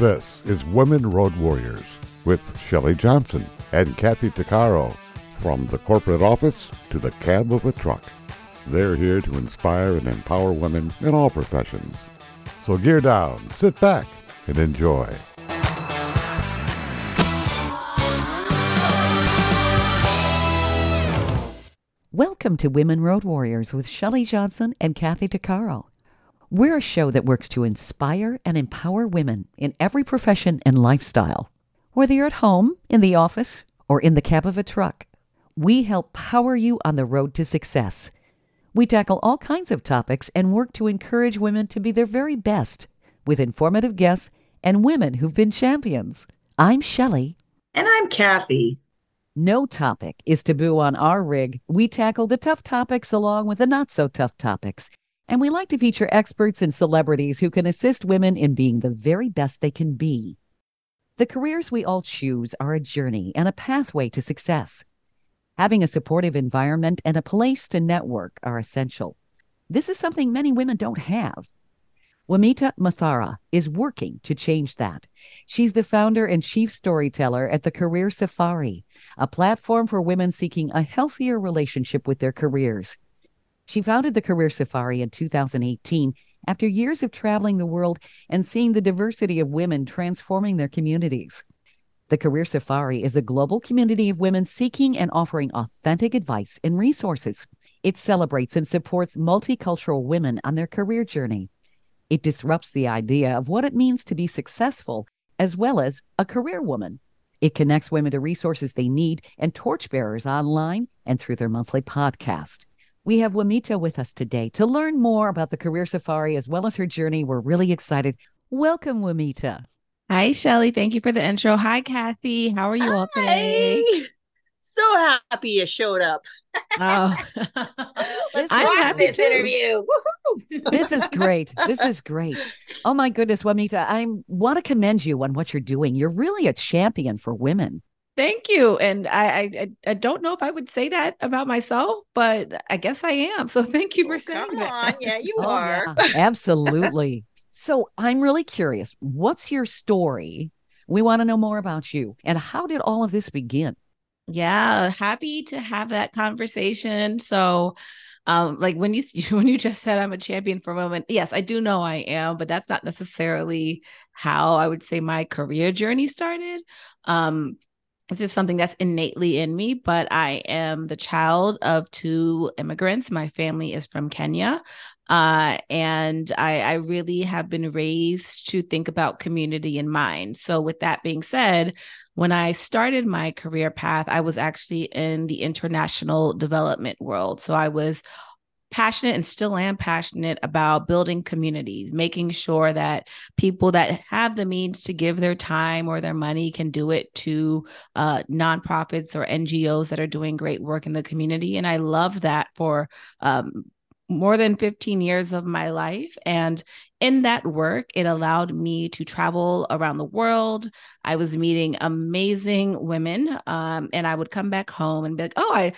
This is Women Road Warriors with Shelley Johnson and Kathy Tuccaro. From the corporate office to the cab of a truck, they're here to inspire and empower women in all professions. So gear down, sit back, and enjoy. Welcome to Women Road Warriors with Shelley Johnson and Kathy Tuccaro. We're a show that works to inspire and empower women in every profession and lifestyle. Whether you're at home, in the office, or in the cab of a truck, we help power you on the road to success. We tackle all kinds of topics and work to encourage women to be their very best with informative guests and women who've been champions. I'm Shelley. And I'm Kathy. No topic is taboo on our rig. We tackle the tough topics along with the not so tough topics. And we like to feature experts and celebrities who can assist women in being the very best they can be. The careers we all choose are a journey and a pathway to success. Having a supportive environment and a place to network are essential. This is something many women don't have. Wamite Muthara is working to change that. She's the founder and chief storyteller at the Career Safari, a platform for women seeking a healthier relationship with their careers. She founded the Career Safari in 2018 after years of traveling the world and seeing the diversity of women transforming their communities. The Career Safari is a global community of women seeking and offering authentic advice and resources. It celebrates and supports multicultural women on their career journey. It disrupts the idea of what it means to be successful as well as a career woman. It connects women to resources they need and torchbearers online and through their monthly podcast. We have Wamite with us today to learn more about the Career Safari as well as her journey. We're really excited. Welcome, Wamite. Hi, Shelley. Thank you for the intro. Hi, Kathy. How are you Hi. all today? So happy you showed up. Oh, Let's I'm happy this too. interview. Woohoo. This is great. This is great. Oh my goodness, Wamite, I want to commend you on what you're doing. You're really a champion for women. Thank you. And I, I, I- I don't know if I would say that about myself, but I guess I am. So thank you for saying Come that. on. Yeah, you Oh, are. yeah, absolutely. So I'm really curious. What's your story? We want to know more about you. And how did all of this begin? Yeah, happy to have that conversation. So, um, like when you when you just said I'm a champion for women, yes, I do know I am, but that's not necessarily how I would say my career journey started. Um, it's just something that's innately in me, but I am the child of two immigrants. My family is from Kenya. Uh, and I, I really have been raised to think about community in mind. So, with that being said, when I started my career path, I was actually in the international development world. So I was passionate and still am passionate about building communities, making sure that people that have the means to give their time or their money can do it to uh, nonprofits or NGOs that are doing great work in the community. And I love that for um, more than 15 years of my life. And in that work, it allowed me to travel around the world. I was meeting amazing women. Um, and I would come back home and be like, oh, I,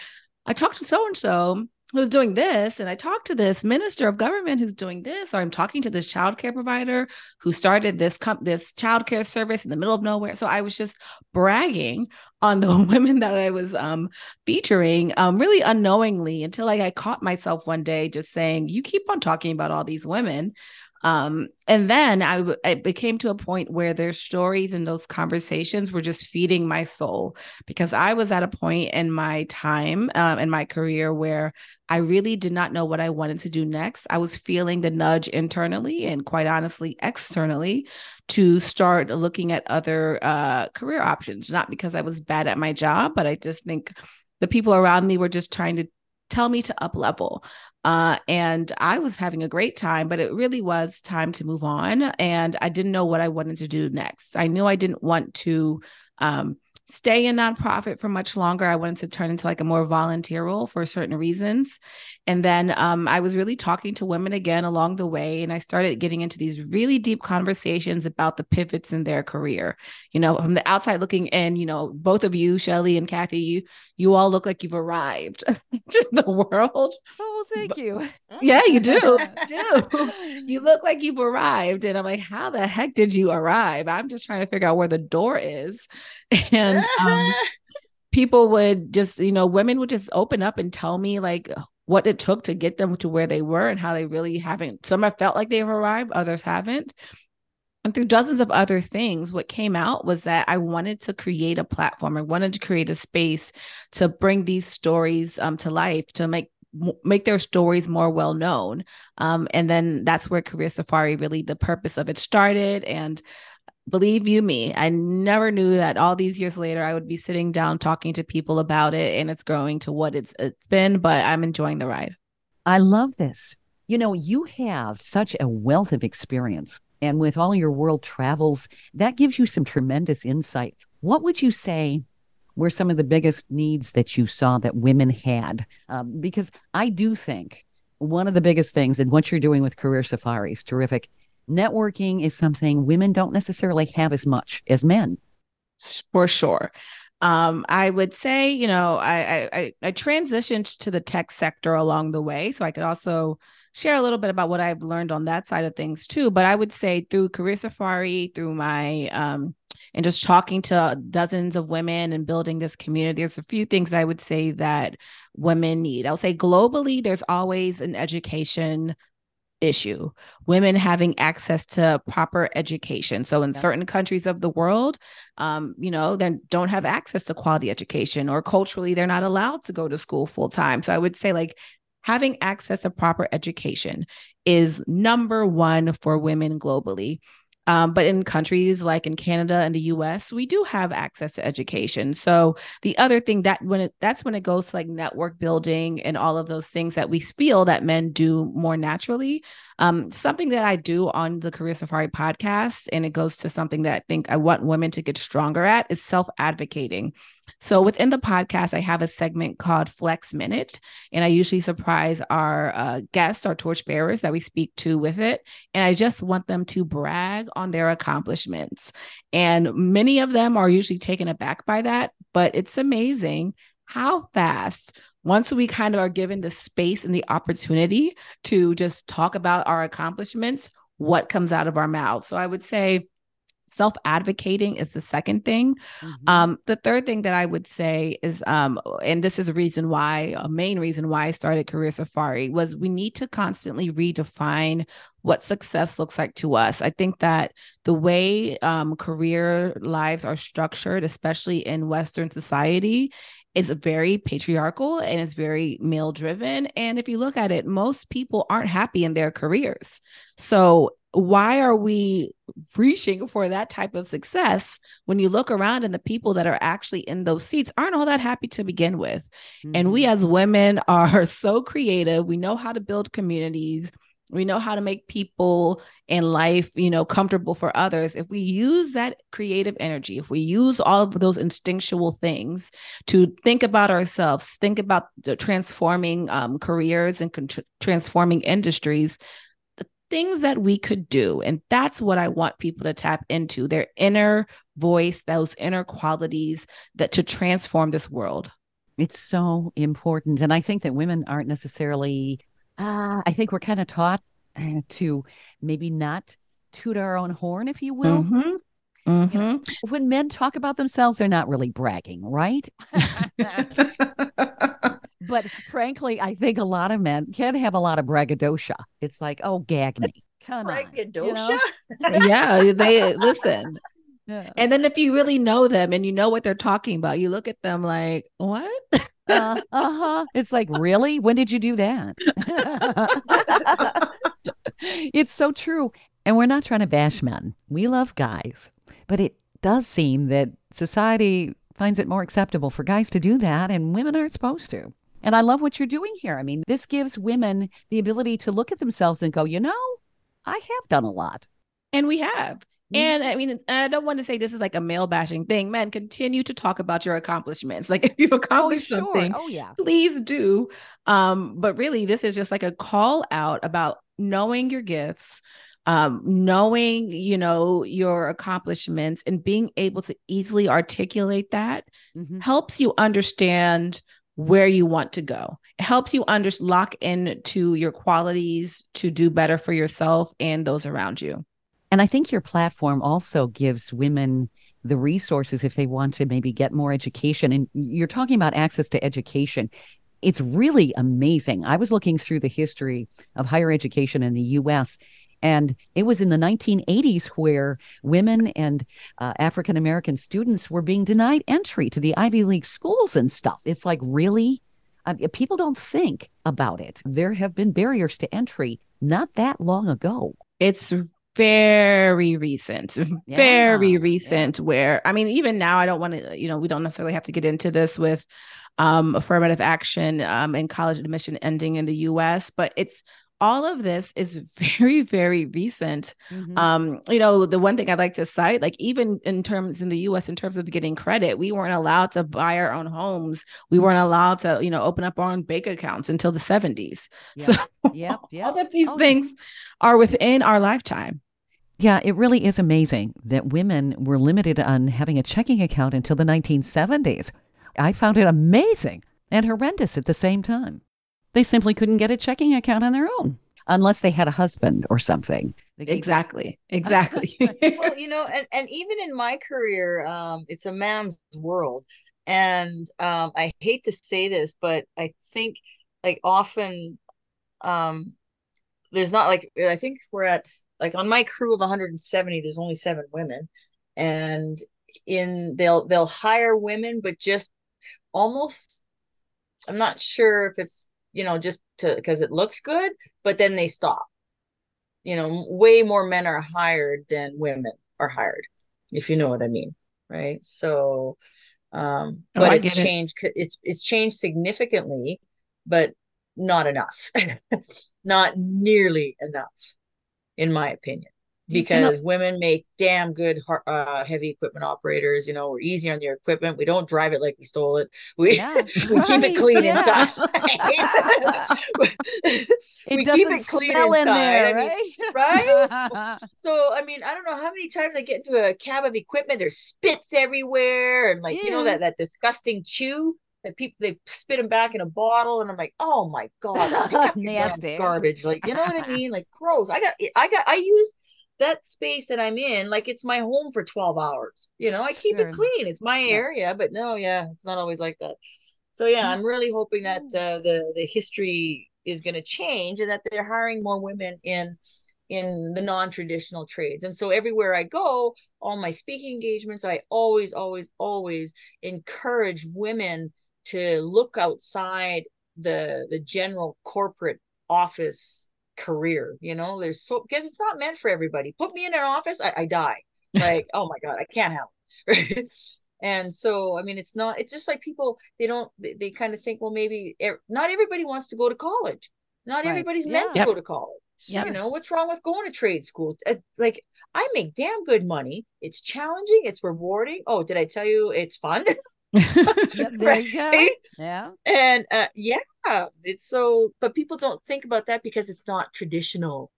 I talked to so and so who's doing this, and I talked to this minister of government who's doing this, or I'm talking to this childcare provider who started this comp- this childcare service in the middle of nowhere. So I was just bragging on the women that I was um, featuring, um, really unknowingly, until like I caught myself one day just saying, "You keep on talking about all these women." Um, and then I I, w- I became to a point where their stories and those conversations were just feeding my soul because I was at a point in my time um, in my career where I really did not know what I wanted to do next. I was feeling the nudge internally and quite honestly externally to start looking at other uh, career options, not because I was bad at my job, but I just think the people around me were just trying to tell me to up level. Uh, and I was having a great time, but it really was time to move on. And I didn't know what I wanted to do next. I knew I didn't want to um, stay in nonprofit for much longer. I wanted to turn into like a more volunteer role for certain reasons. And then um, I was really talking to women again along the way, and I started getting into these really deep conversations about the pivots in their career. You know, from the outside looking in, you know, both of you, Shelley and Kathy, you you all look like you've arrived to the world. Oh, well, thank you. Yeah, you do. do. You look like you've arrived. And I'm like, how the heck did you arrive? I'm just trying to figure out where the door is. And um, people would just, you know, women would just open up and tell me like what it took to get them to where they were and how they really haven't. Some have felt like they've arrived, others haven't. And through dozens of other things, what came out was that I wanted to create a platform. I wanted to create a space to bring these stories um, to life, to make make their stories more well known. Um, and then that's where Career Safari really the purpose of it started. And believe you me, I never knew that all these years later I would be sitting down talking to people about it and it's growing to what it's, it's been, but I'm enjoying the ride. I love this. You know, you have such a wealth of experience. And with all your world travels, that gives you some tremendous insight. What would you say were some of the biggest needs that you saw that women had? Um, because I do think one of the biggest things, and what you're doing with Career Safari is terrific, networking is something women don't necessarily have as much as men. For sure. Um, I would say, you know, I, I I transitioned to the tech sector along the way, so I could also share a little bit about what I've learned on that side of things too. But I would say through Career Safari, through my um, and just talking to dozens of women and building this community, there's a few things that I would say that women need. I'll say globally, there's always an education issue women having access to proper education. So in certain countries of the world um, you know they don't have access to quality education or culturally they're not allowed to go to school full time so i would say like having access to proper education is number one for women globally um, but in countries like in Canada and the US, we do have access to education. So the other thing that when it that's when it goes to like network building and all of those things that we feel that men do more naturally. Um, something that I do on the Career Safari podcast, and it goes to something that I think I want women to get stronger at is self advocating. So within the podcast, I have a segment called Flex Minute, and I usually surprise our uh, guests, our torchbearers that we speak to with it. And I just want them to brag on their accomplishments. And many of them are usually taken aback by that, but it's amazing how fast once we kind of are given the space and the opportunity to just talk about our accomplishments, what comes out of our mouths. So I would say self advocating is the second thing. Mm-hmm. Um, the third thing that I would say is, um, and this is a reason why, a main reason why I started Career Safari was we need to constantly redefine what success looks like to us. I think that the way um, career lives are structured, especially in Western society, is very patriarchal and it's very male driven. And if you look at it, most people aren't happy in their careers. So why are we reaching for that type of success when you look around and the people that are actually in those seats aren't all that happy to begin with? Mm-hmm. And we mm-hmm. as women are so creative. We know how to build communities. We know how to make people in life, you know, comfortable for others. If we use that creative energy, if we use all of those instinctual things to think about ourselves, think about the transforming um, careers and con- transforming industries, things that we could do. And that's what I want people to tap into their inner voice, those inner qualities that to transform this world. It's so important. And I think that women aren't necessarily uh, I think we're kind of taught uh, to maybe not toot our own horn, if you will. Mm-hmm. Mm-hmm. You know, mm-hmm. when men talk about themselves, they're not really bragging, right? but frankly, I think a lot of men can have a lot of braggadocio. It's like, oh, gag me. Come braggadocio? on. You know? yeah, they listen. Yeah. And then if you really know them and you know what they're talking about, you look at them like, what? uh huh. It's like, really? When did you do that? it's so true. And we're not trying to bash men. We love guys. But it does seem that society finds it more acceptable for guys to do that, and women aren't supposed to. And I love what you're doing here. I mean, this gives women the ability to look at themselves and go, you know, I have done a lot. And we have And I mean, I don't want to say this is like a male bashing thing. Men, continue to talk about your accomplishments. Like if you've accomplished oh, sure. something, oh yeah, please do. Um, but really, this is just like a call out about knowing your gifts, um, knowing, you know, your accomplishments and being able to easily articulate that mm-hmm. helps you understand where you want to go. It helps you under lock into your qualities to do better for yourself and those around you. And I think your platform also gives women the resources if they want to maybe get more education. And you're talking about access to education. It's really amazing. I was looking through the history of higher education in the US, and it was in the 1980s where women and uh, African American students were being denied entry to the Ivy League schools and stuff. It's like, really? Uh, people don't think about it. There have been barriers to entry not that long ago. It's very recent, yeah, very recent. Yeah. Where, I mean, even now, I don't want to, you know, we don't necessarily have to get into this with um, affirmative action um, and college admission ending in the US, but it's all of this is very very recent mm-hmm. um you know the one thing i'd like to cite like even in terms in the us in terms of getting credit we weren't allowed to buy our own homes we weren't allowed to you know open up our own bank accounts until the 70s yep. so yep, yep. all of these oh, things are within our lifetime yeah, it really is amazing that women were limited on having a checking account until the 1970s. I found it amazing and horrendous at the same time. They simply couldn't get a checking account on their own unless they had a husband or something. Exactly. Exactly. well, you know, and, and even in my career, um, it's a man's world. And um, I hate to say this, but I think like often um, there's not like, I think we're at like on my crew of 170, there's only seven women. And in they'll they'll hire women, but just almost I'm not sure if it's you know, just to because it looks good, but then they stop. You know, way more men are hired than women are hired, if you know what I mean, right? So, um, oh, but it's changed. It. It's it's changed significantly, but not enough, not nearly enough, in my opinion because women make damn good uh, heavy equipment operators. You know, we're easy on your equipment. We don't drive it like we stole it. We yeah, we right, keep it clean yeah. inside. it we doesn't keep it clean smell inside. in there, right? I mean, right? so I mean, I don't know how many times I get into a cab of equipment. There's spits everywhere, and like yeah. you know that that disgusting chew that people they spit them back in a bottle and i'm like oh my god that's nasty garbage like you know what i mean like gross i got i got i use that space that I'm in, like it's my home for 12 hours. You know, I keep sure. it clean. It's my yeah. area, but no, yeah, it's not always like that. So yeah, I'm really hoping that uh, the the history is going to change and that they're hiring more women in in the non-traditional trades. And so everywhere I go, all my speaking engagements, I always always always encourage women to look outside the the general corporate office career you know? There's so because it's not meant for everybody. Put me in an office i, I die. Like oh my god i can't help right and so i mean it's not it's just like people they don't they, they kind of think well maybe er, not everybody wants to go to college. Not right. everybody's yeah. meant to yep. go to college. Yep. you know what's wrong with going to trade school? Like i make damn good money. It's challenging. It's rewarding. Oh did i tell you it's fun there you go. Yeah. And uh, yeah, it's so, but people don't think about that because it's not traditional,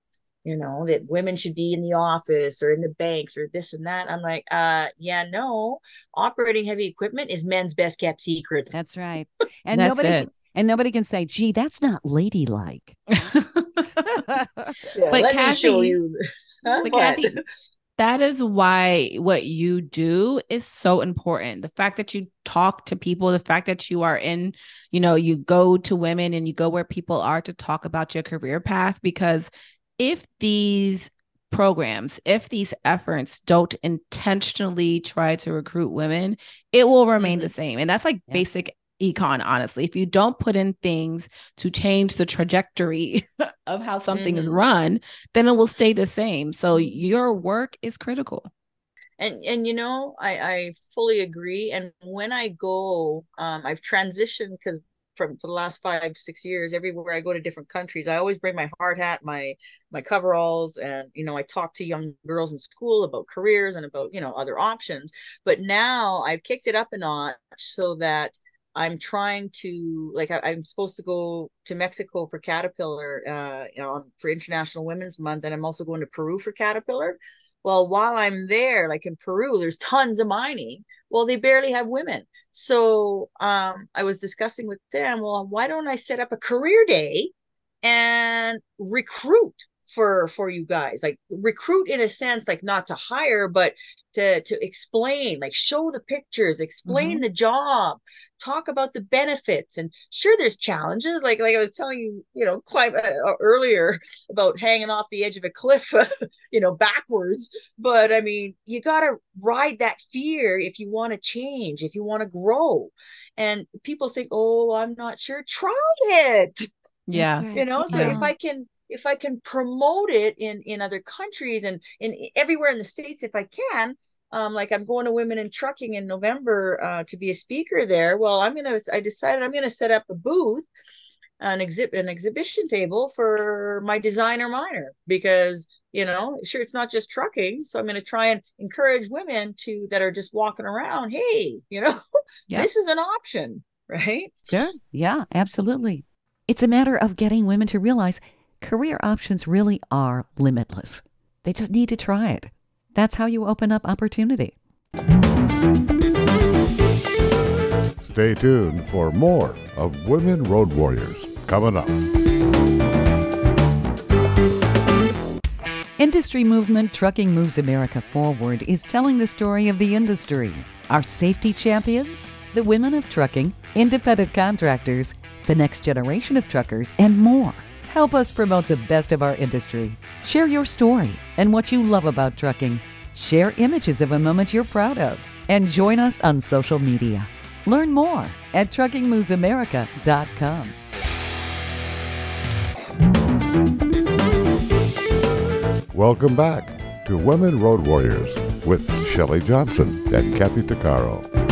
you know, that women should be in the office or in the banks or this and that. I'm like, uh, yeah, no, operating heavy equipment is men's best kept secret. That's right. And That's nobody, it. and nobody can say, gee, that's not ladylike. yeah, but let Kathy, me show you. Huh? But Kathy, that is why what you do is so important. The fact that you talk to people, the fact that you are in, you know, you go to women and you go where people are to talk about your career path. Because if these programs, if these efforts don't intentionally try to recruit women, it will remain mm-hmm. the same. And that's like yeah. basic econ honestly. If you don't put in things to change the trajectory of how something mm-hmm. is run then it will stay the same. So your work is critical. And and you know i i fully agree. And when i go um i've transitioned because from for the last five six years everywhere i go to different countries i always bring my hard hat my my coveralls and you know i talk to young girls in school about careers and about you know other options. But now i've kicked it up a notch so that i'm trying to like I, am supposed to go to mexico for caterpillar uh you know for international women's month and i'm also going to peru for caterpillar well, while I'm there, like in Peru, there's tons of mining. Well, they barely have women. So um, I was discussing with them, well, why don't I set up a career day and recruit for for you guys like recruit in a sense like not to hire but to to explain like show the pictures explain mm-hmm. the job talk about the benefits and sure there's challenges like like i was telling you you know climb uh, uh earlier about hanging off the edge of a cliff you know backwards but i mean you got to ride that fear if you want to change if you want to grow and people think oh i'm not sure try it yeah you know so yeah. if i can if I can promote it in in other countries and in everywhere in the states if I can, um, like I'm going to Women in Trucking in November uh, to be a speaker there. Well, I'm gonna. I decided I'm gonna set up a booth, an exhibit, an exhibition table for my designer minor because you know, sure it's not just trucking. So I'm gonna try and encourage women to that are just walking around. Hey, you know, yeah. this is an option, right? Yeah, Yeah, absolutely. It's a matter of getting women to realize career options really are limitless. They just need to try it. That's how you open up opportunity. Stay tuned for more of Women Road Warriors coming up. Industry movement Trucking Moves America Forward is telling the story of the industry. Our safety champions, the women of trucking, independent contractors, the next generation of truckers, and more. Help us promote the best of our industry. Share your story and what you love about trucking. Share images of a moment you're proud of. And join us on social media. Learn more at truckingmovesamerica.com. Welcome back to Women Road Warriors with Shelley Johnson and Kathy Tuccaro.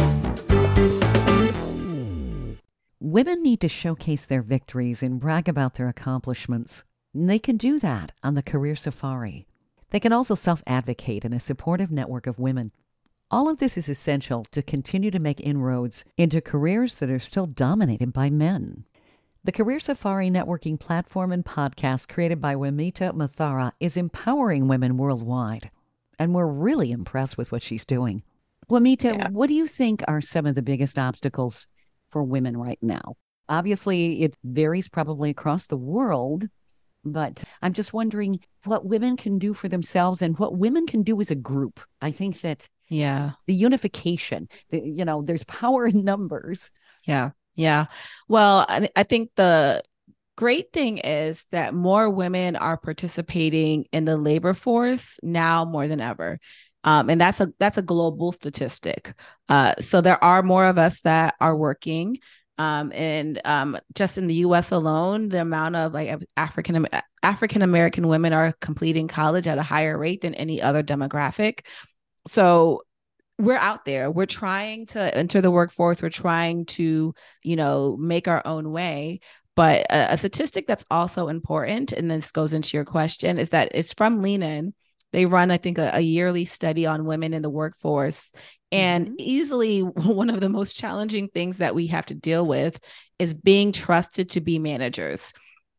Women need to showcase their victories and brag about their accomplishments. They can do that on the Career Safari. They can also self advocate in a supportive network of women. All of this is essential to continue to make inroads into careers that are still dominated by men. The Career Safari networking platform and podcast created by Wamite Muthara is empowering women worldwide. And we're really impressed with what she's doing. Wamite, yeah. what do you think are some of the biggest obstacles for women right now. Obviously, it varies probably across the world, but I'm just wondering what women can do for themselves and what women can do as a group. I think that yeah, the unification, the, you know, there's power in numbers. Yeah. Yeah. Well, I, I think the great thing is that more women are participating in the labor force now more than ever um, and that's a that's a global statistic. Uh, so there are more of us that are working, um, and um, just in the U.S. alone, the amount of like African African American women are completing college at a higher rate than any other demographic. So we're out there. We're trying to enter the workforce. We're trying to, you know, make our own way. But a, a statistic that's also important, and this goes into your question, is that it's from Lean In they run, I think, a, a yearly study on women in the workforce. And mm-hmm. easily one of the most challenging things that we have to deal with is being trusted to be managers.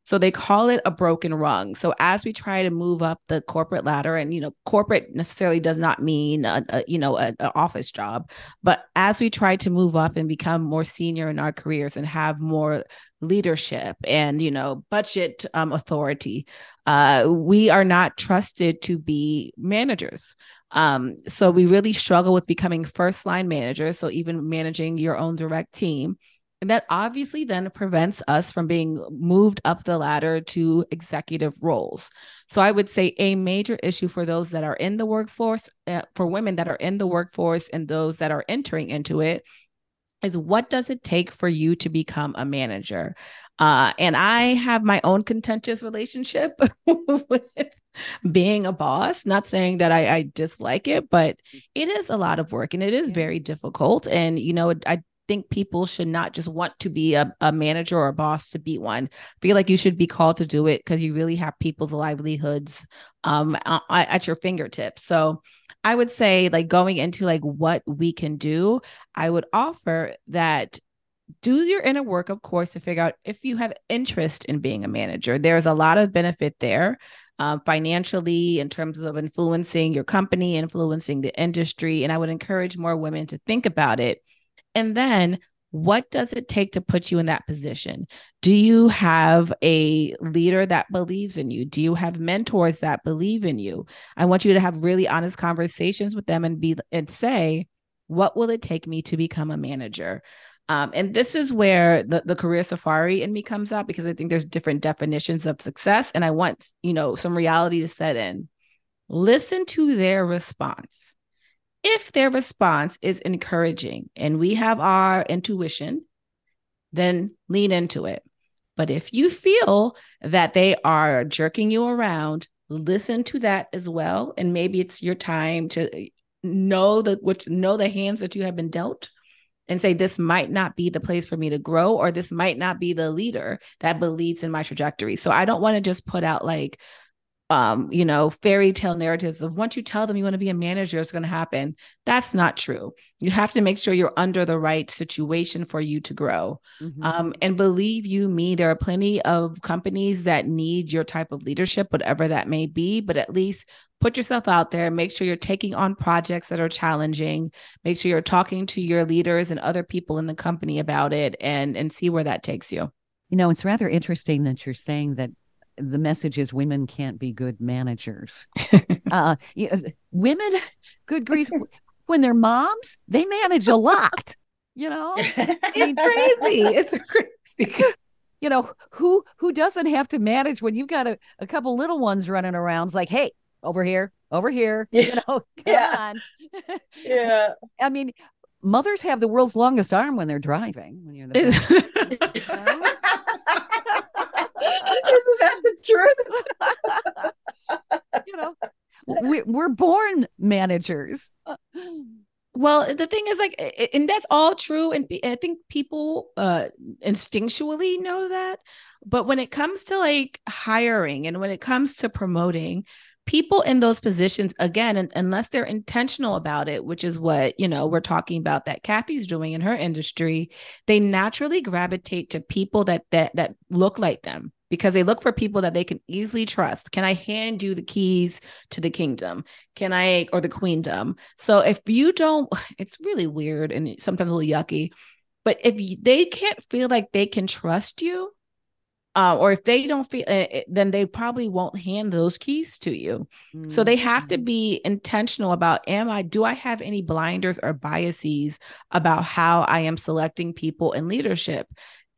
So they call it a broken rung. So as we try to move up the corporate ladder, and you know, corporate necessarily does not mean a, a you know an office job, but as we try to move up and become more senior in our careers and have more leadership and you know budget um, authority, uh, we are not trusted to be managers. Um, so we really struggle with becoming first line managers. So even managing your own direct team and that obviously then prevents us from being moved up the ladder to executive roles. So I would say a major issue for those that are in the workforce, uh, for women that are in the workforce and those that are entering into it, is what does it take for you to become a manager? Uh, and I have my own contentious relationship with being a boss. Not saying that I, I dislike it, but it is a lot of work and it is very difficult. And, you know, I think people should not just want to be a, a manager or a boss to be one. I feel like you should be called to do it because you really have people's livelihoods um, at your fingertips. So I would say, like going into like what we can do, I would offer that do your inner work, of course, to figure out if you have interest in being a manager. There's a lot of benefit there uh, financially in terms of influencing your company, influencing the industry. And I would encourage more women to think about it. And then what does it take to put you in that position? Do you have a leader that believes in you? Do you have mentors that believe in you? I want you to have really honest conversations with them and be and say, what will it take me to become a manager? Um, and this is where the, the career safari in me comes out because I think there's different definitions of success. And I want, you know, some reality to set in. Listen to their response. If their response is encouraging and we have our intuition, then lean into it. But if you feel that they are jerking you around, listen to that as well. And maybe it's your time to know the which know the hands that you have been dealt and say this might not be the place for me to grow or this might not be the leader that believes in my trajectory so i don't want to just put out like um, you know, fairy tale narratives of once you tell them you want to be a manager, it's going to happen. That's not true. You have to make sure you're under the right situation for you to grow. Mm-hmm. Um, and believe you me, there are plenty of companies that need your type of leadership, whatever that may be, but at least put yourself out there make sure you're taking on projects that are challenging make sure you're talking to your leaders and other people in the company about it and and see where that takes you you know it's rather interesting that you're saying that the message is women can't be good managers uh you know, women good grief when they're moms they manage a lot you know it's crazy it's crazy you know who who doesn't have to manage when you've got a, a couple little ones running around it's like hey over here, over here. Yeah. You know, come yeah. on. yeah. I mean, mothers have the world's longest arm when they're driving. When you're the Isn't that the truth? you know, we, we're born managers. Well, the thing is, like, and that's all true, and, I think people uh, instinctually know that. But when it comes to like hiring and when it comes to promoting, people in those positions again unless they're intentional about it which is what you know we're talking about that kathy's doing in her industry they naturally gravitate to people that that that look like them because they look for people that they can easily trust. Can i hand you the keys to the kingdom? Can i or the queendom? So if you don't it's really weird and sometimes a little yucky but if they can't feel like they can trust you uh, or if they don't feel uh, then they probably won't hand those keys to you mm-hmm. so they have to mm-hmm. be intentional about am i do i have any blinders or biases about how i am selecting people in leadership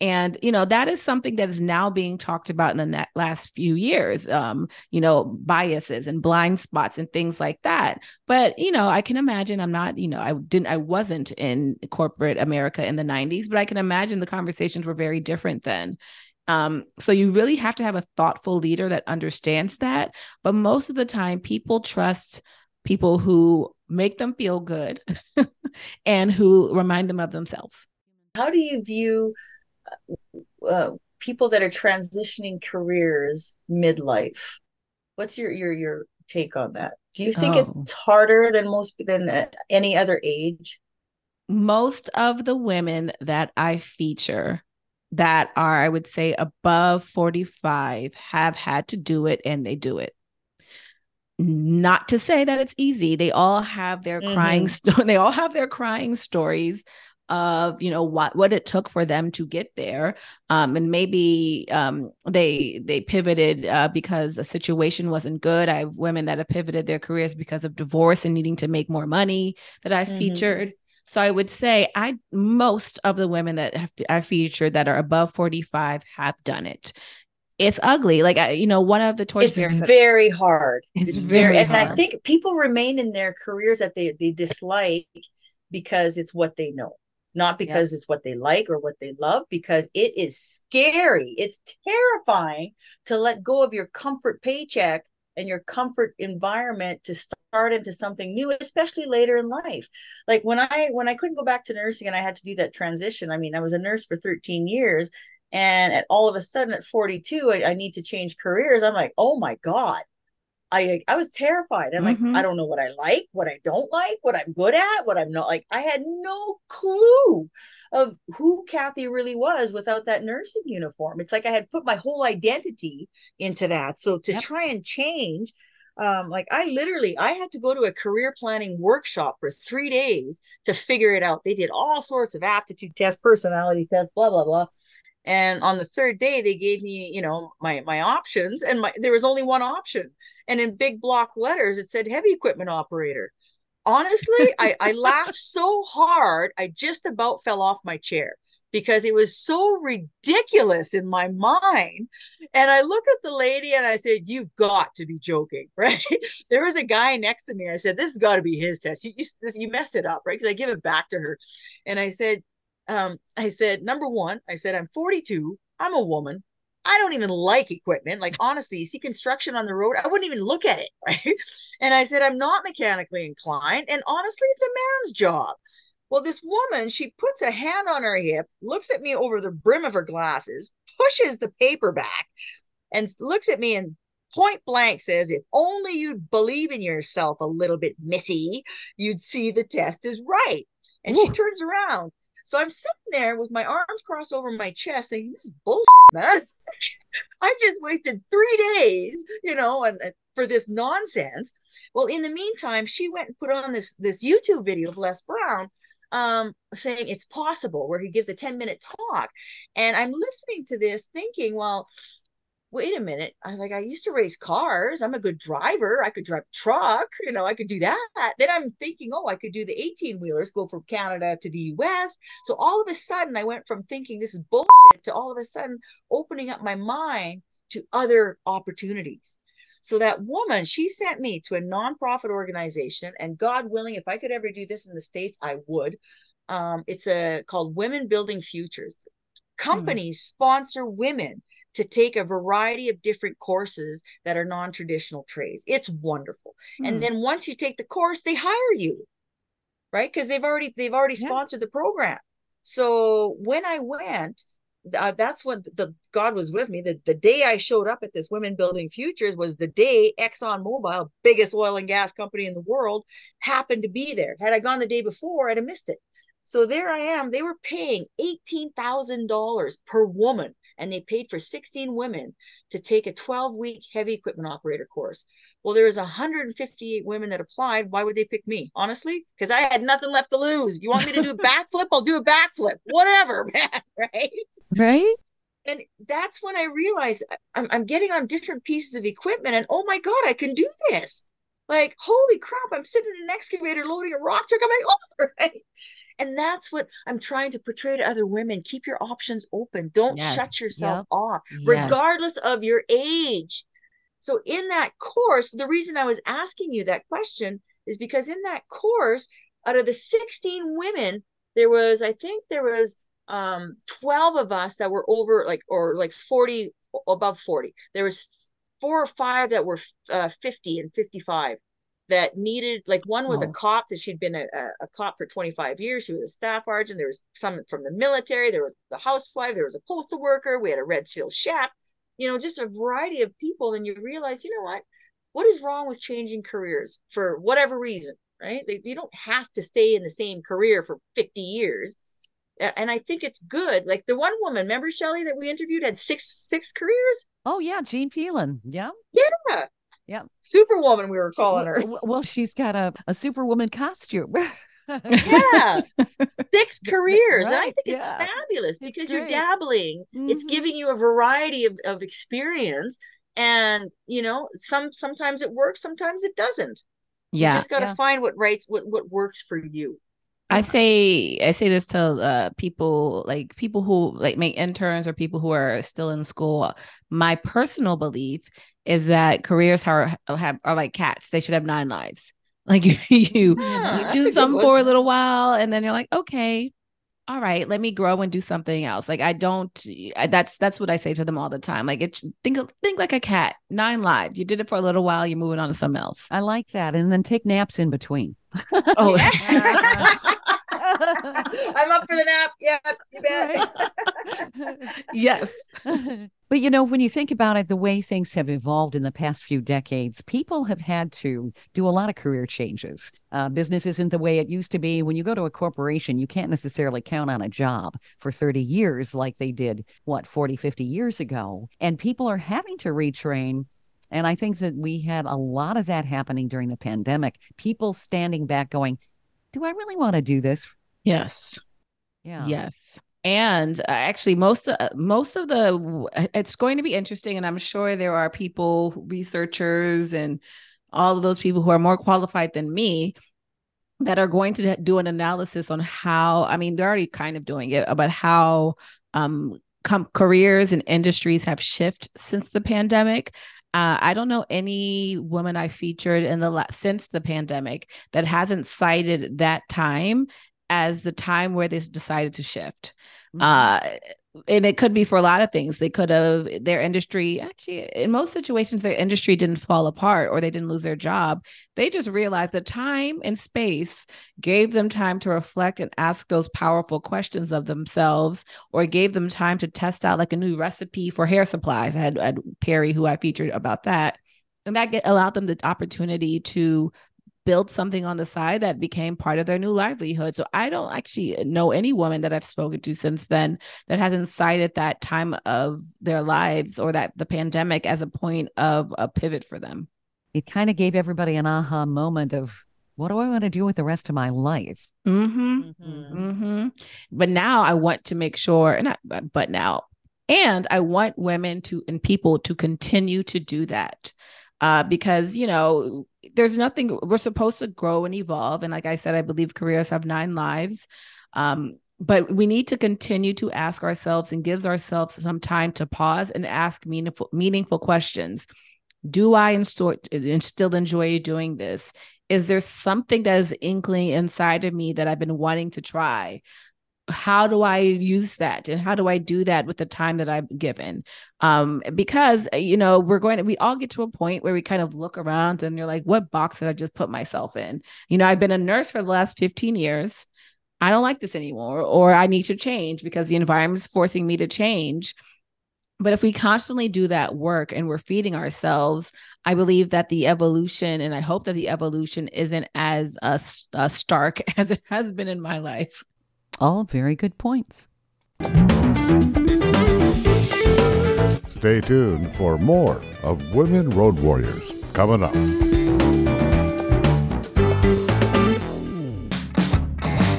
and you know that is something that is now being talked about in the last few years um you know biases and blind spots and things like that but you know i can imagine i'm not you know i didn't i wasn't in corporate america in the 90s but i can imagine the conversations were very different then um, so you really have to have a thoughtful leader that understands that. But most of the time, people trust people who make them feel good and who remind them of themselves. How do you view uh, uh, people that are transitioning careers midlife? What's your your your take on that? Do you think oh. it's harder than most than uh, any other age? Most of the women that I feature that are, I would say, above 45 have had to do it and they do it. Not to say that it's easy. They all have their mm-hmm. crying st- they all have their crying stories of you know what what it took for them to get there um and maybe um they they pivoted uh, because a situation wasn't good i have women that have pivoted their careers because of divorce and needing to make more money that i've mm-hmm. featured so I would say I most of the women that have, I featured that are above 45 have done it. It's ugly. Like I, you know, one of the torch It's very hard. It's, it's very, and I think people remain in their careers that they they dislike because it's what they know not because yep. it's what they like or what they love, because it is scary. It's terrifying to let go of your comfort paycheck and your comfort environment to start start into something new especially later in life like when i when i couldn't go back to nursing and i had to do that transition i mean i was a nurse for 13 years and at all of a sudden at 42 I, I need to change careers i'm like oh my god I I was terrified. I'm mm-hmm. like, I don't know what I like, what I don't like, what I'm good at, what I'm not like. I had no clue of who Kathy really was without that nursing uniform. It's like I had put my whole identity into that. So to yep. try and change, um, like I literally I had to go to a career planning workshop for three days to figure it out. They did all sorts of aptitude tests, personality tests, blah blah blah. And on the third day they gave me you know my my options and my there was only one option. And in big block letters it said heavy equipment operator. Honestly I, I laughed so hard i just about fell off my chair because it was so ridiculous in my mind and i look at the lady and i said you've got to be joking right there was a guy next to me i said this has got to be his test you, you, this, you messed it up right because i give it back to her and i said um, I said, number one, I said, I'm 42, I'm a woman. I don't even like equipment. Like, honestly, you see construction on the road, I wouldn't even look at it. Right. And I said, I'm not mechanically inclined. And honestly, it's a man's job. Well, this woman, she puts a hand on her hip, looks at me over the brim of her glasses, pushes the paper back, and looks at me and point blank says, If only you'd believe in yourself a little bit, missy, you'd see the test is right. And Ooh. she turns around so I'm sitting there with my arms crossed over my chest saying, This is bullshit, man. I just wasted three days, you know, and, and for this nonsense. Well, in the meantime, she went and put on this this YouTube video of Les Brown um, saying it's possible, where he gives a 10 minute talk. And I'm listening to this thinking, well, wait a minute. I like i used to race cars. I'm a good driver. I could drive truck you know i could do that. Then i'm thinking oh i could do the 18 wheelers go from canada to the us so all of a sudden i went from thinking this is bullshit to all of a sudden opening up my mind to other opportunities so that woman she sent me to a nonprofit organization and god willing if i could ever do this in the states i would um, it's a called women building futures hmm. companies mm-hmm. sponsor women to take a variety of different courses that are non-traditional trades. It's wonderful. Mm. And hmm. then once you take the course, they hire you. Right? Because they've already they've already yeah. sponsored the program. So when I went, uh, that's when the God was with me. The, the day I showed up at this Women Building Futures was the day Exxon Mobil, biggest oil and gas company in the world, happened to be there. Had I gone the day before, I'd have missed it. So there I am. They were paying $18,000 per woman and they paid for 16 women to take a 12 week heavy equipment operator course. Well, there was 158 women that applied. Why would they pick me? Honestly, because I had nothing left to lose. You want me to do a backflip? I'll do a backflip. Whatever, man. Right? Right. And that's when I realized I'm, I'm getting on different pieces of equipment, and oh my god, I can do this. Like, holy crap, I'm sitting in an excavator loading a rock truck. I'm like, oh, right. And that's what I'm trying to portray to other women. Keep your options open. Don't yes. shut yourself yep. off, yes. regardless of your age. So, in that course, the reason I was asking you that question is because in that course, out of the 16 women, there was, I think there was um 12 of us that were over like or like 40 above 40 there was four or five that were uh, 50 and 55 that needed like one was oh. a cop that she'd been a, a, cop for 25 years she was a staff sergeant there was some from the military there was the housewife there was a postal worker we had a red seal chef you know just a variety of people and you realize you know what what is wrong with changing careers for whatever reason right you don't have to stay in the same career for 50 years and I think it's good. Like the one woman, remember Shelley that we interviewed had six six careers. Oh yeah, Jean Phelan. Yeah. Yeah. Yeah. Superwoman, we were calling her. Well, she's got a, a superwoman costume. yeah. Six careers. Right. And I think it's yeah. fabulous because it's you're dabbling. Mm-hmm. It's giving you a variety of, of experience. And you know, some sometimes it works, sometimes it doesn't. Yeah. You just gotta yeah. find what writes what what works for you. I say I say this to uh, people like people who like make interns or people who are still in school. My personal belief is that careers are have are like cats. They should have nine lives. Like you you, yeah, you do something for a little while and then you're like, okay, all right, let me grow and do something else. Like I don't I, that's that's what I say to them all the time. Like it think think like a cat. Nine lives. You did it for a little while, you're moving on to something else. I like that. And then take naps in between. oh, I'm up for the nap. Yes, you bet. yes. But you know, when you think about it, the way things have evolved in the past few decades, people have had to do a lot of career changes. Uh, business isn't the way it used to be. When you go to a corporation, you can't necessarily count on a job for 30 years like they did, what, 40, 50 years ago. And people are having to retrain and I think that we had a lot of that happening during the pandemic. People standing back going, Do I really want to do this? Yes. Yeah. Yes. And uh, actually, most uh, most of the it's going to be interesting, and I'm sure there are people, researchers, and all of those people who are more qualified than me that are going to do an analysis on how. I mean, they're already kind of doing it about how um, com- careers and industries have shifted since the pandemic. Uh, I don't know any woman I featured in the la- since the pandemic that hasn't cited that time as the time where they decided to shift. Mm-hmm. Uh, and it could be for a lot of things. They could have their industry actually in most situations their industry didn't fall apart or they didn't lose their job. They just realized the time and space gave them time to reflect and ask those powerful questions of themselves or gave them time to test out like a new recipe for hair supplies. I had, I had Perry who I featured about that. And that get, allowed them the opportunity to build something on the side that became part of their new livelihood. So I don't actually know any woman that I've spoken to since then that hasn't cited that time of their lives or that the pandemic as a point of a pivot for them. It kind of gave everybody an aha moment of what do I want to do with the rest of my life? Mm-hmm. Mm-hmm. Mm-hmm. But now I want to make sure, and I, but now, and I want women to and people to continue to do that uh, because you know there's nothing we're supposed to grow and evolve. And like i said i believe careers have nine lives. Um, but we need to continue to ask ourselves and gives ourselves some time to pause and ask meaningful meaningful questions. Do i still enjoy doing this? Is there something that is inkling inside of me that i've been wanting to try how do I use that and how do I do that with the time that I've given? Um, because you know, we're going to we all get to a point where we kind of look around and you're like, what box did I just put myself in? You know, I've been a nurse for the last 15 years. I don't like this anymore, or I need to change because the environment's forcing me to change. But if we constantly do that work and we're feeding ourselves, I believe that the evolution, and I hope that the evolution isn't as uh, uh, stark as it has been in my life. All very good points. Stay tuned for more of Women Road Warriors coming up.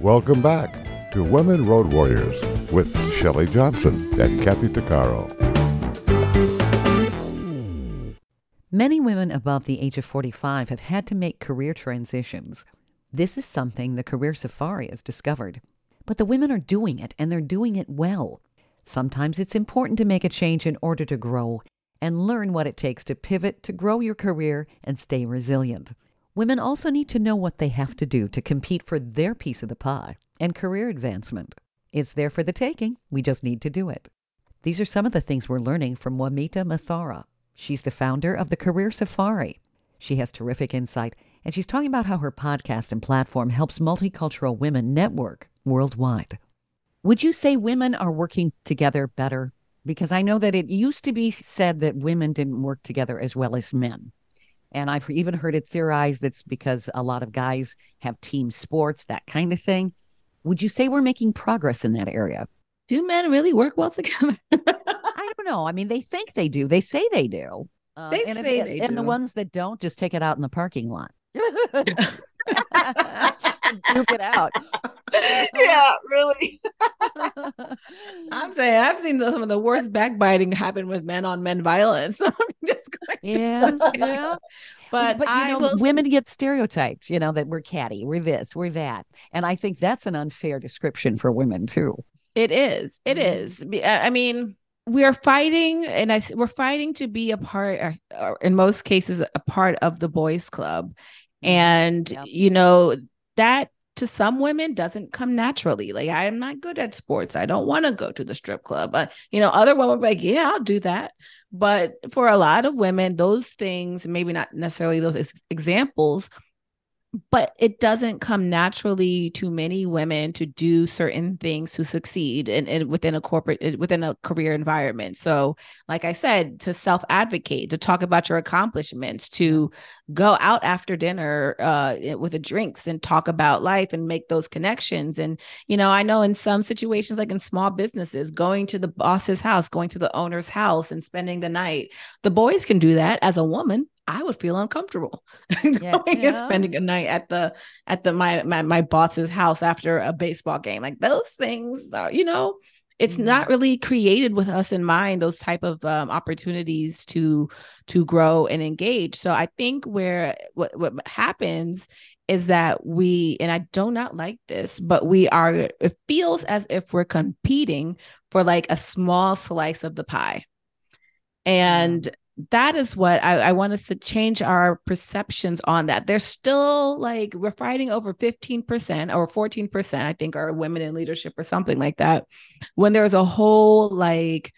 Welcome back to Women Road Warriors with Shelley Johnson and Kathy Tuccaro. Many women above the age of 45 have had to make career transitions. This is something the Career Safari has discovered. But the women are doing it, and they're doing it well. Sometimes it's important to make a change in order to grow and learn what it takes to pivot to grow your career and stay resilient. Women also need to know what they have to do to compete for their piece of the pie and career advancement. It's there for the taking. We just need to do it. These are some of the things we're learning from Wamite Muthara. She's the founder of the Career Safari. She has terrific insight, and she's talking about how her podcast and platform helps multicultural women network worldwide. Would you say women are working together better? Because I know that it used to be said that women didn't work together as well as men. And I've even heard it theorized that's because a lot of guys have team sports, that kind of thing. Would you say we're making progress in that area? Do men really work well together? I don't know. I mean, they think they do. They say they do. Uh, they and say if, they and do. the ones that don't just take it out in the parking lot. Duke it out. yeah, really. I'm saying I've seen some of the worst backbiting happen with men on men violence. yeah, yeah. But, but I know, will women get stereotyped, you know, that we're catty, we're this, we're that. And I think that's an unfair description for women too. It is. It Mhm. is. I I mean, we are fighting, and I, we're fighting to be a part, or, or in most cases, a part of the boys' club, Mm-hmm. and Yep. you know that to some women doesn't come naturally. Like I am not good at sports. I don't want to go to the strip club. But you know, other women be like, yeah, I'll do that. But for a lot of women, those things, maybe not necessarily those ex- examples, but it doesn't come naturally to many women to do certain things to succeed and, in within a corporate within a career environment. So like i said to self advocate to talk about your accomplishments to go out after dinner uh, with the drinks and talk about life and make those connections. And you know i know in some situations like in small businesses going to the boss's house going to the owner's house and spending the night the boys can do that as a woman I would feel uncomfortable Yeah, going yeah. and spending a night at the at the my my, my boss's house after a baseball game. Like those things are, you know, it's Mhm. not really created with us in mind those type of um, opportunities to to grow and engage. So I think where what what happens is that we and I do not like this, but we are it feels as if we're competing for like a small slice of the pie. And that is what I, I want us to change our perceptions on that. They're still like we're fighting over 15% or 14%, I think, are women in leadership or something like that. When there's a whole like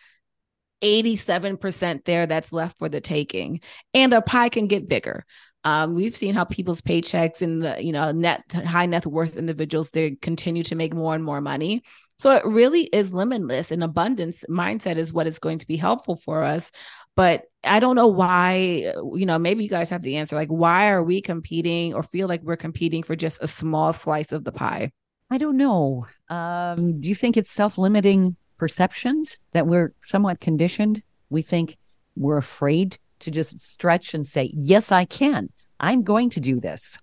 87% there that's left for the taking. And the pie can get bigger. Um, we've seen how people's paychecks and the you know net high net worth individuals they continue to make more and more money. So it really is limitless and abundance mindset is what is going to be helpful for us. But I don't know why, you know, maybe you guys have the answer. Like, why are we competing or feel like we're competing for just a small slice of the pie? I don't know. Um, do you think it's self limiting perceptions that we're somewhat conditioned? We think we're afraid to just stretch and say, Yes, I can. I'm going to do this.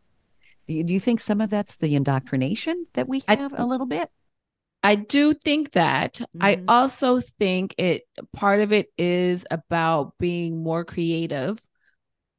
Do you, do you think some of that's the indoctrination that we have a little bit? I do think that. I Mhm. also think it part of it is about being more creative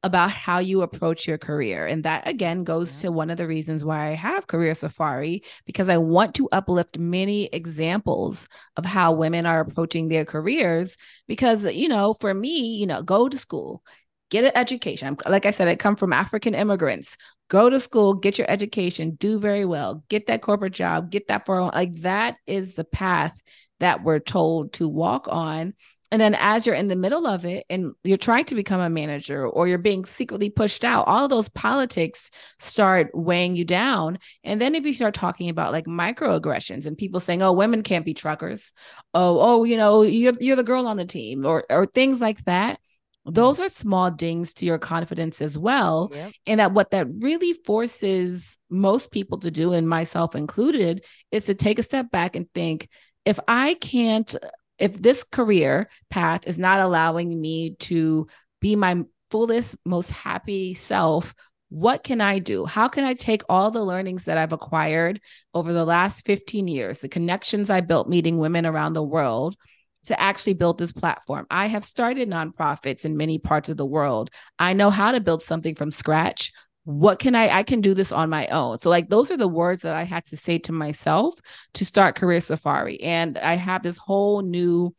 about how you approach your career. And that again goes Yeah. to one of the reasons why I have Career Safari, because I want to uplift many examples of how women are approaching their careers. Because, you know, for me, you know, go to school, get an education. Like I said, I come from African immigrants. Go to school, get your education, do very well, get that corporate job, get that for oh like that is the path that we're told to walk on. And then as you're in the middle of it and you're trying to become a manager or you're being secretly pushed out, all of those politics start weighing you down. And then if you start talking about like microaggressions and people saying, "Oh, women can't be truckers," "Oh, oh, you know, you're you're the girl on the team," or or things like that, Mm-hmm. those are small dings to your confidence as well Yep. and that what that really forces most people to do and myself included is to take a step back and think if i can't if this career path is not allowing me to be my fullest most happy self what can i do how can i take all the learnings that i've acquired over the last 15 years the connections i built meeting women around the world to actually build this platform. I have started nonprofits in many parts of the world. I know how to build something from scratch. What can I I can do this on my own. So like those are the words that I had to say to myself to start Career Safari. And I have this whole new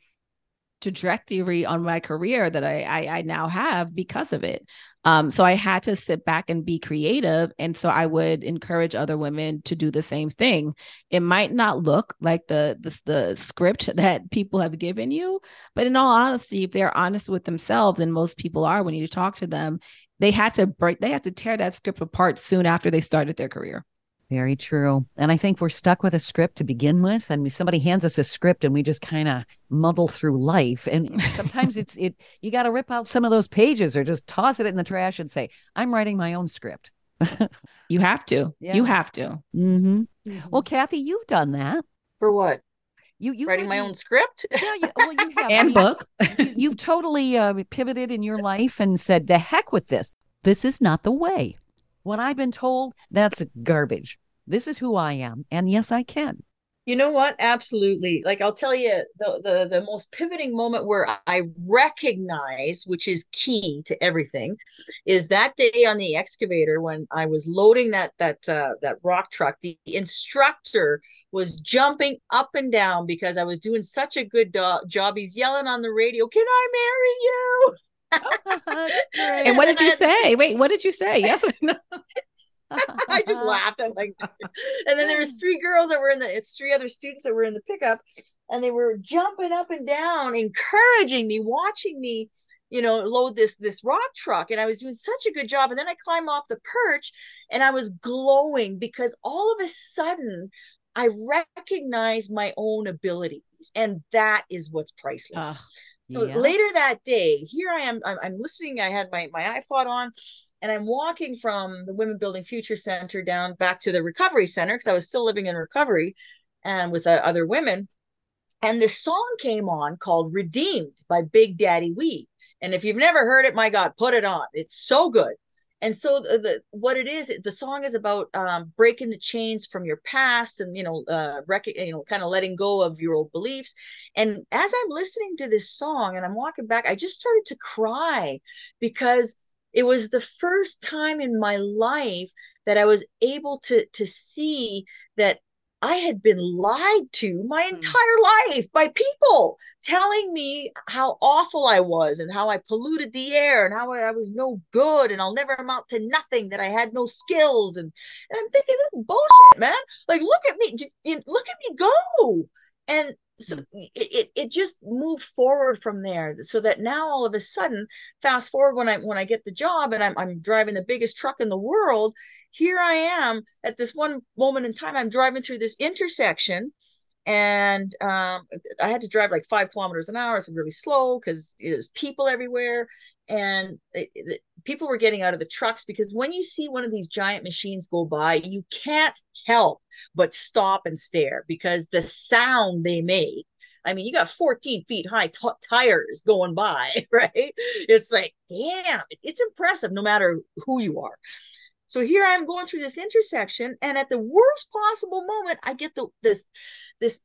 trajectory on my career that I, I I now have because of it. Um, so I had to sit back and be creative, and so I would encourage other women to do the same thing. It might not look like the the, the script that people have given you, but in all honesty, if they're honest with themselves, and most people are when you talk to them, they had to break, they had to tear that script apart soon after they started their career. Very true. And I think we're stuck with a script to begin with. And somebody hands us a script and we just kind of muddle through life. And sometimes it's it you got to rip out some of those pages or just toss it in the trash and say, I'm writing my own script. You have to. Yeah. You have to. Mm-hmm. Well, Kathy, you've done that. For what? You you Writing my own script? Yeah, you, well, you have. I And mean, book. you- You've totally uh, pivoted in your life and said, "The heck with this. This is not the way." What I've been told, that's garbage. This is who I am. And yes, I can. You know what? Absolutely. Like I'll tell you the the the most pivoting moment where I recognize, which is key to everything, is that day on the excavator when I was loading that that uh, that rock truck. The instructor was jumping up and down because I was doing such a good do- job. He's yelling on the radio, "Can I marry you?" and what did you say? Wait, what did you say? Yes or no? I just laughed. I'm like, and then there was three girls that were in the, it's three other students that were in the pickup, and they were jumping up and down, encouraging me, watching me, you know, load this this rock truck, and I was doing such a good job. And then I climb off the perch, and I was glowing because all of a sudden I recognized my own abilities, and that is what's priceless. Uh, so later that day, here I am. I'm, I'm listening. I had my my iPod on and I'm walking from the Women Building Future Center down back to the recovery center because I was still living in recovery and with uh, other women. And this song came on called Redeemed by Big Daddy Weave. And if you've never heard it, my God, put it on. It's so good. And so the, the what it is, the song is about um, breaking the chains from your past and you know, uh, rec- you know, kind of letting go of your old beliefs. And as I'm listening to this song and I'm walking back, I just started to cry because it was the first time in my life that I was able to to see that I had been lied to my hmm. entire life by people telling me how awful I was and how I polluted the air and how I was no good and I'll never amount to nothing, that I had no skills. And, and I'm thinking, this is bullshit, man. Like, look at me, look at me go. And so it, it, it just moved forward from there so that now all of a sudden fast forward when i when i get the job and i'm, I'm driving the biggest truck in the world here i am at this one moment in time i'm driving through this intersection and um, i had to drive like five kilometers an hour it's really slow because there's people everywhere and it, it, people were getting out of the trucks because when you see one of these giant machines go by you can't help but stop and stare because the sound they make i mean you got 14 feet high t- tires going by right? It's like damn it's impressive no matter who you are. So here i'm going through this intersection and at the worst possible moment i get the this this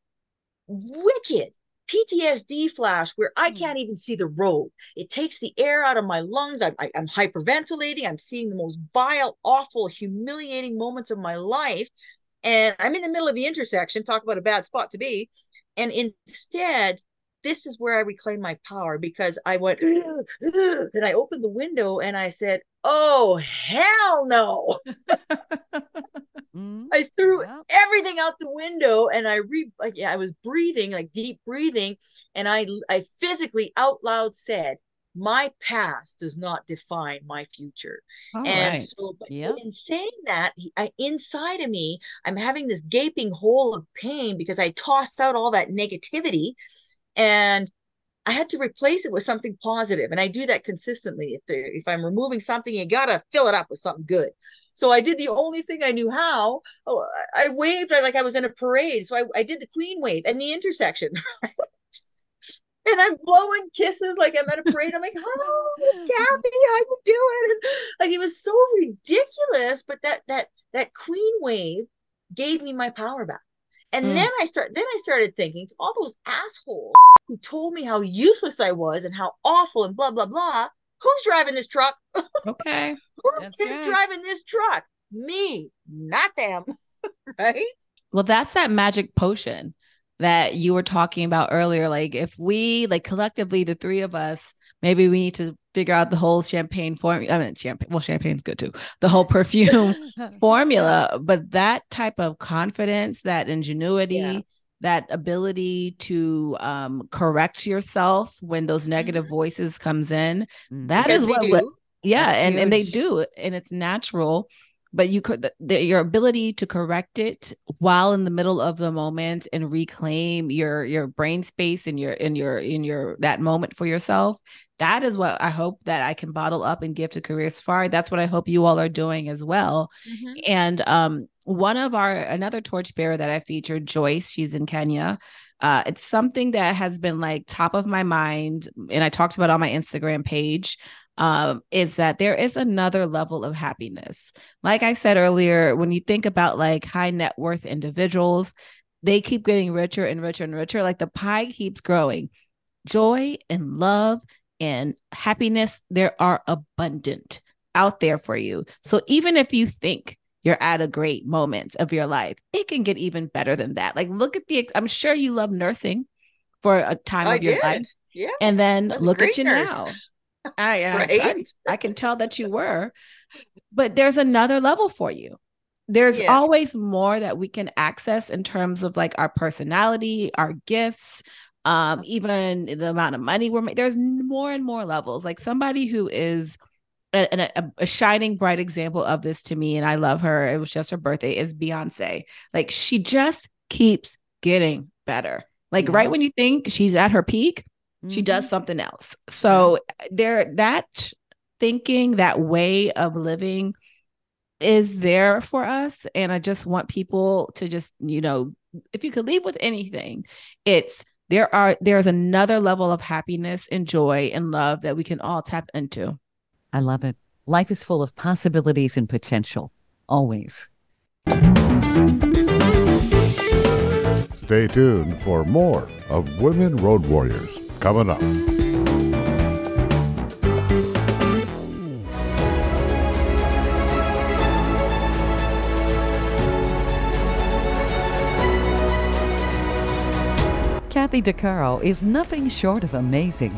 wicked PTSD flash where I hmm. can't even see the road. It takes the air out of my lungs. I, I, I'm hyperventilating. I'm seeing the most vile, awful, humiliating moments of my life. And I'm in the middle of the intersection. Talk about a bad spot to be. And instead, this is where I reclaim my power because I went, and I opened the window and I said, Oh, hell no. Mm-hmm. I threw yeah. everything out the window and I re like yeah, I was breathing, like deep breathing, and I I physically out loud said, my past does not define my future. All and right. so yep. in saying that, I, inside of me, I'm having this gaping hole of pain because I tossed out all that negativity and I had to replace it with something positive. And I do that consistently. If, if I'm removing something, you got to fill it up with something good. So I did the only thing I knew how. Oh, I waved like I was in a parade. So I, I did the queen wave and the intersection. and I'm blowing kisses like I'm at a parade. I'm like, "Oh, Kathy, how you doing?" Like it was so ridiculous, but that that that queen wave gave me my power back. And mm. then I start then I started thinking to all those assholes who told me how useless I was and how awful and blah blah blah. Who's driving this truck? Okay. Who's right. driving this truck? Me, not them. right? Well, that's that magic potion that you were talking about earlier. Like if we like collectively, the three of us, maybe we need to figure out the whole champagne formula. I mean, champagne. Well, champagne's good too. The whole perfume formula, but that type of confidence, that ingenuity. Yeah that ability to um, correct yourself when those negative mm-hmm. voices comes in mm-hmm. that because is what, what yeah and, and they do and it's natural but you could the, your ability to correct it while in the middle of the moment and reclaim your your brain space and your in your in your that moment for yourself that is what i hope that i can bottle up and give to career safari that's what i hope you all are doing as well mm-hmm. and um one of our another torchbearer that I featured, Joyce, she's in Kenya. Uh, it's something that has been like top of my mind, and I talked about on my Instagram page. um, is that there is another level of happiness. Like I said earlier, when you think about like high net worth individuals, they keep getting richer and richer and richer. Like the pie keeps growing. Joy and love and happiness, there are abundant out there for you. So even if you think you're at a great moment of your life, it can get even better than that. Like look at the I'm sure you love nursing for a time I of your did. life. Yeah. And then look at you nurse. now. I, I, Right? I, I can tell that you were, but there's another level for you. There's Yeah. always more that we can access in terms of like our personality, our gifts, um, even the amount of money we're making. There's more and more levels. Like somebody who is a, a, a- shining bright example of this to me, and I love her. It was just her birthday. Is Beyonce. Like she just keeps getting better. Like right when you think she's at her peak, she Mhm. does something else. So there that thinking, that way of living is there for us. And I just want people to just, you know, if you could leave with anything, it's there are there's another level of happiness and joy and love that we can all tap into. I love it. Life is full of possibilities and potential, always. Stay tuned for more of Women Road Warriors coming up. Kathy Tuccaro is nothing short of amazing.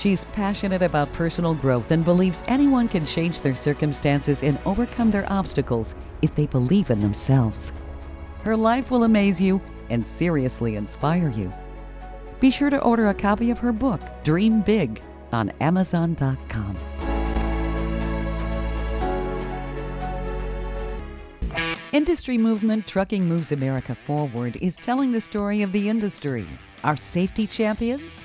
She's passionate about personal growth and believes anyone can change their circumstances and overcome their obstacles if they believe in themselves. Her life will amaze you and seriously inspire you. Be sure to order a copy of her book, Dream Big, on Amazon.com. Industry movement Trucking Moves America Forward is telling the story of the industry. Our safety champions,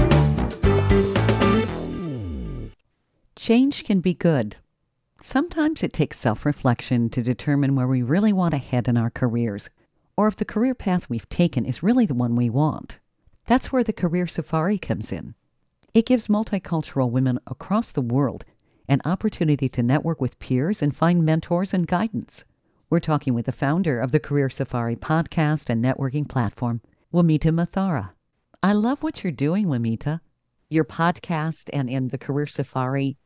Change can be good. Sometimes it takes self reflection to determine where we really want to head in our careers, or if the career path we've taken is really the one we want. That's where the Career Safari comes in. It gives multicultural women across the world an opportunity to network with peers and find mentors and guidance. We're talking with the founder of the Career Safari podcast and networking platform, Wamite Muthara. I love what you're doing, Wamite. Your podcast and in the Career Safari,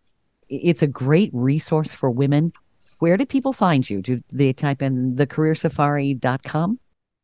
it's a great resource for women. Where do people find you? Do they type in thecareersafari.com?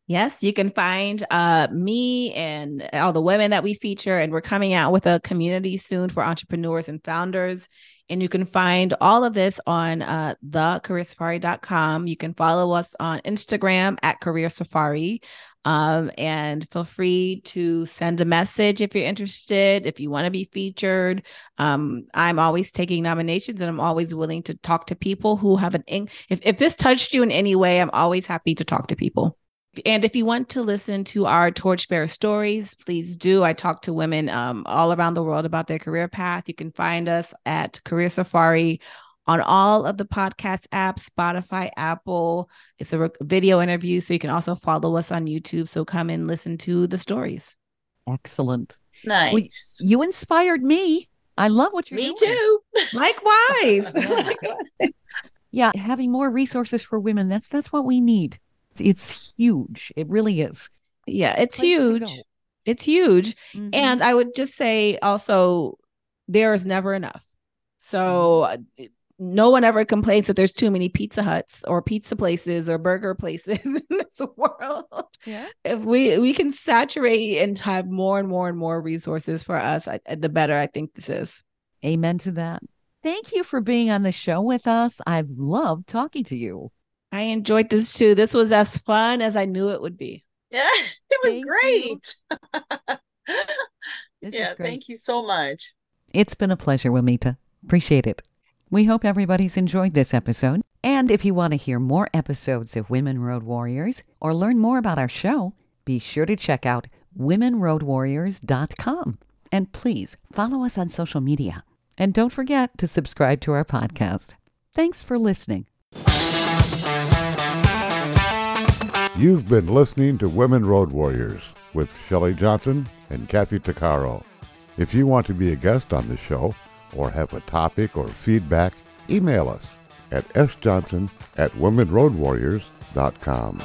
Yes, you can find uh, me and all the women that we feature, and we're coming out with a community soon for entrepreneurs and founders. And you can find all of this on uh, thecareersafari.com. You can follow us on Instagram at Career Safari. Um, and feel free to send a message if you're interested, if you want to be featured. Um, I'm always taking nominations and I'm always willing to talk to people who have an, in- if, if this touched you in any way, I'm always happy to talk to people. And if you want to listen to our torchbearer stories, please do. I talk to women um, all around the world about their career path. You can find us at Career Safari on all of the podcast apps, Spotify, Apple. It's a re- video interview, so you can also follow us on YouTube. So come and listen to the stories. Excellent. Nice. You inspired me. I love what you're Me doing. Me too. Likewise. Oh. Yeah, having more resources for women, that's that's what we need. It's huge. It really is. yeah, it's huge. It's huge. Mhm. And I would just say also, there is never enough. So uh, no one ever complains that there's too many Pizza Huts or pizza places or burger places in this world. Yeah. If we we can saturate and have more and more and more resources for us, I, the better I think this is. Amen to that. Thank you for being on the show with us. I've loved talking to you. I enjoyed this too. This was as fun as I knew it would be. Yeah, it was thank great. yeah, thank you so much. It's been a pleasure, Wamite. Appreciate it. We hope everybody's enjoyed this episode. And if you want to hear more episodes of Women Road Warriors or learn more about our show, be sure to check out womenroadwarriors.com. And please follow us on social media. And don't forget to subscribe to our podcast. Thanks for listening. You've been listening to Women Road Warriors with Shelley Johnson and Kathy Tuccaro. If you want to be a guest on the show or have a topic or feedback, email us at sjohnson at womenroadwarriors.com.